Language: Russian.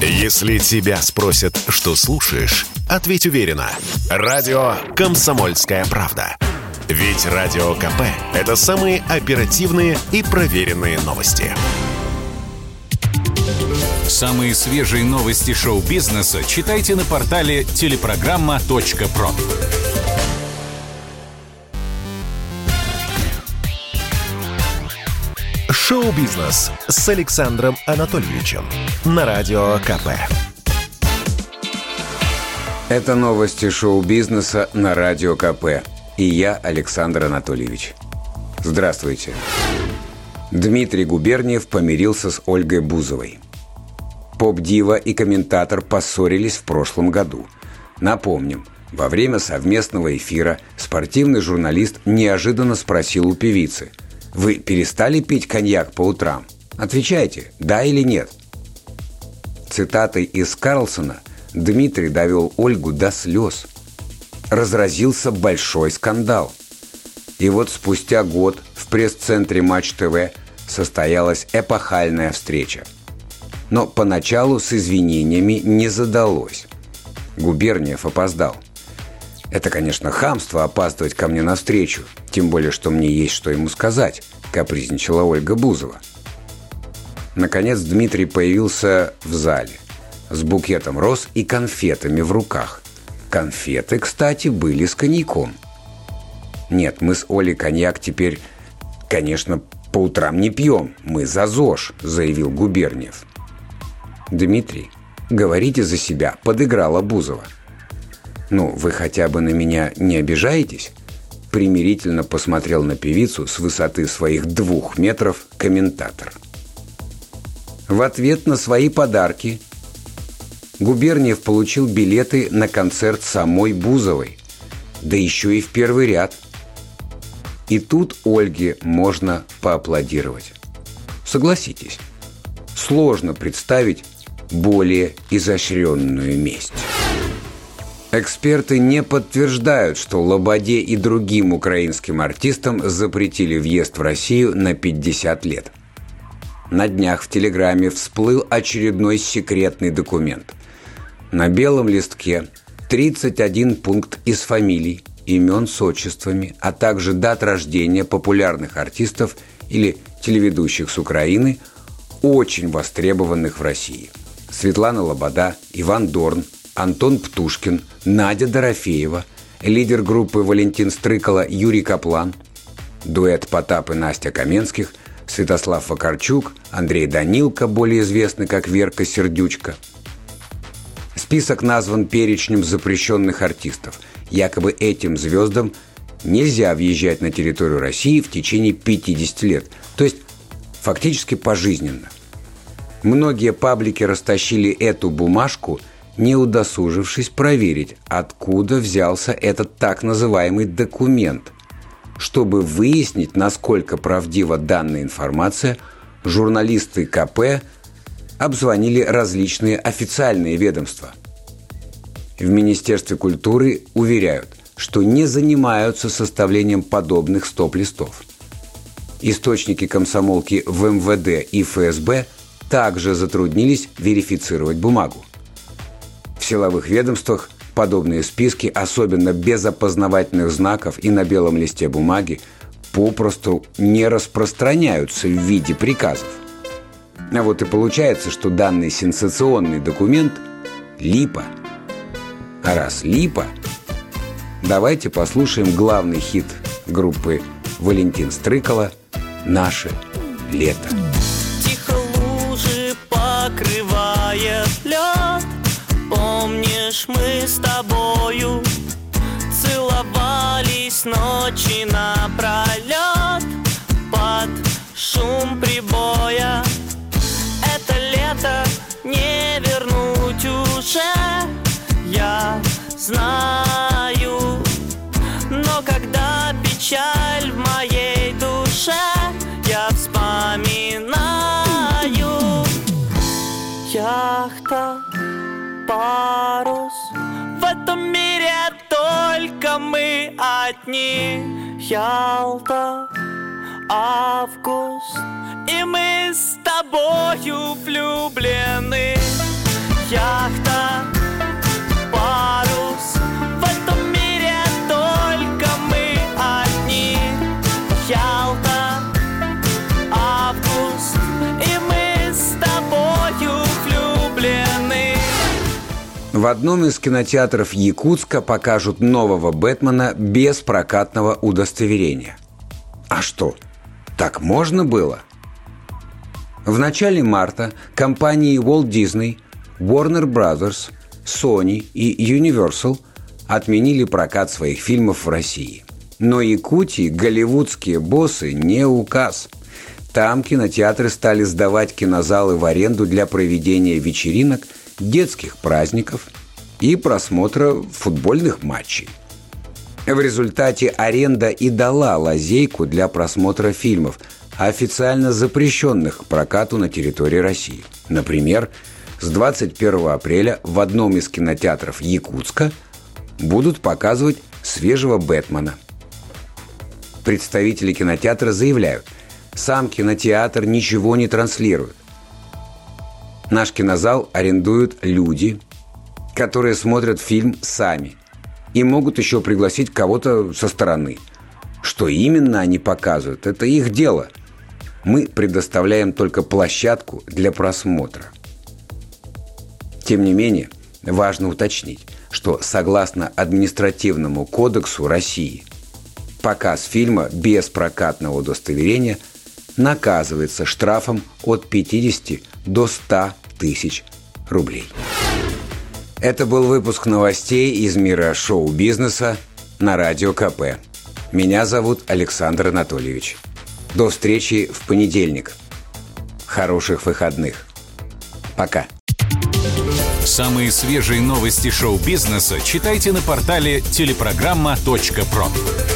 Если тебя спросят, что слушаешь, ответь уверенно. Радио «Комсомольская правда». Ведь Радио КП – это самые оперативные и проверенные новости. Самые свежие новости шоу-бизнеса читайте на портале телепрограмма.про. Шоу-бизнес с Александром Анатольевичем на Радио КП. Это новости шоу-бизнеса на Радио КП. И я, Александр Анатольевич. Здравствуйте. Дмитрий Губерниев помирился с Ольгой Бузовой. Поп-дива и комментатор поссорились в прошлом году. Напомним, во время совместного эфира спортивный журналист неожиданно спросил у певицы – вы перестали пить коньяк по утрам? Отвечайте, да или нет. Цитатой из Карлсона Дмитрий довел Ольгу до слез. Разразился большой скандал. И вот спустя год в пресс-центре Матч ТВ состоялась эпохальная встреча. Но поначалу с извинениями не задалось. Губерниев опоздал. Это, конечно, хамство опаздывать ко мне навстречу, тем более, что мне есть что ему сказать, капризничала Ольга Бузова. Наконец Дмитрий появился в зале с букетом роз и конфетами в руках. Конфеты, кстати, были с коньяком. Нет, мы с Олей коньяк теперь, конечно, по утрам не пьем. Мы за ЗОЖ, заявил Губерниев. Дмитрий, говорите за себя, подыграла Бузова. «Ну, вы хотя бы на меня не обижаетесь?» Примирительно посмотрел на певицу с высоты своих двух метров комментатор. В ответ на свои подарки Губерниев получил билеты на концерт самой Бузовой, да еще и в первый ряд. И тут Ольге можно поаплодировать. Согласитесь, сложно представить более изощренную месть. Эксперты не подтверждают, что Лободе и другим украинским артистам запретили въезд в Россию на 50 лет. На днях в Телеграме всплыл очередной секретный документ. На белом листке 31 пункт из фамилий, имен с отчествами, а также дат рождения популярных артистов или телеведущих с Украины, очень востребованных в России. Светлана Лобода, Иван Дорн, Антон Птушкин, Надя Дорофеева, лидер группы Валентин Стрыкало Юрий Каплан, дуэт Потап и Настя Каменских, Святослав Вакарчук, Андрей Данилко, более известный как Верка Сердючка. Список назван перечнем запрещенных артистов. Якобы этим звездам нельзя въезжать на территорию России в течение 50 лет, то есть фактически пожизненно. Многие паблики растащили эту бумажку – не удосужившись проверить, откуда взялся этот так называемый документ. Чтобы выяснить, насколько правдива данная информация, журналисты КП обзвонили различные официальные ведомства. В Министерстве культуры уверяют, что не занимаются составлением подобных стоп-листов. Источники комсомолки в МВД и ФСБ также затруднились верифицировать бумагу. Силовых ведомствах подобные списки, особенно без опознавательных знаков и на белом листе бумаги, попросту не распространяются в виде приказов. А вот и получается, что данный сенсационный документ – липа. А раз липа, давайте послушаем главный хит группы Валентин Стрыкало «Наше лето». Помнишь, мы с тобою Целовались ночи напролет Под шум прибоя? Это лето не вернуть уже Я знаю одни. Ялта, август И мы с тобою влюблены В одном из кинотеатров Якутска покажут нового Бэтмена без прокатного удостоверения. А что, так можно было? В начале марта компании Walt Disney, Warner Brothers, Sony и Universal отменили прокат своих фильмов в России. Но Якутии голливудские боссы не указ. Там кинотеатры стали сдавать кинозалы в аренду для проведения вечеринок, детских праздников и просмотра футбольных матчей. В результате аренда и дала лазейку для просмотра фильмов, официально запрещенных к прокату на территории России. Например, с 21 апреля в одном из кинотеатров Якутска будут показывать свежего Бэтмена. Представители кинотеатра заявляют, сам кинотеатр ничего не транслирует. Наш кинозал арендуют люди, которые смотрят фильм сами и могут еще пригласить кого-то со стороны. Что именно они показывают, это их дело. Мы предоставляем только площадку для просмотра. Тем не менее, важно уточнить, что согласно административному кодексу России, показ фильма без прокатного удостоверения наказывается штрафом от 50 до 100 тысяч рублей. Это был выпуск новостей из мира шоу-бизнеса на Радио КП. Меня зовут Александр Анатольевич. До встречи в понедельник. Хороших выходных. Пока. Самые свежие новости шоу-бизнеса читайте на портале телепрограмма.про.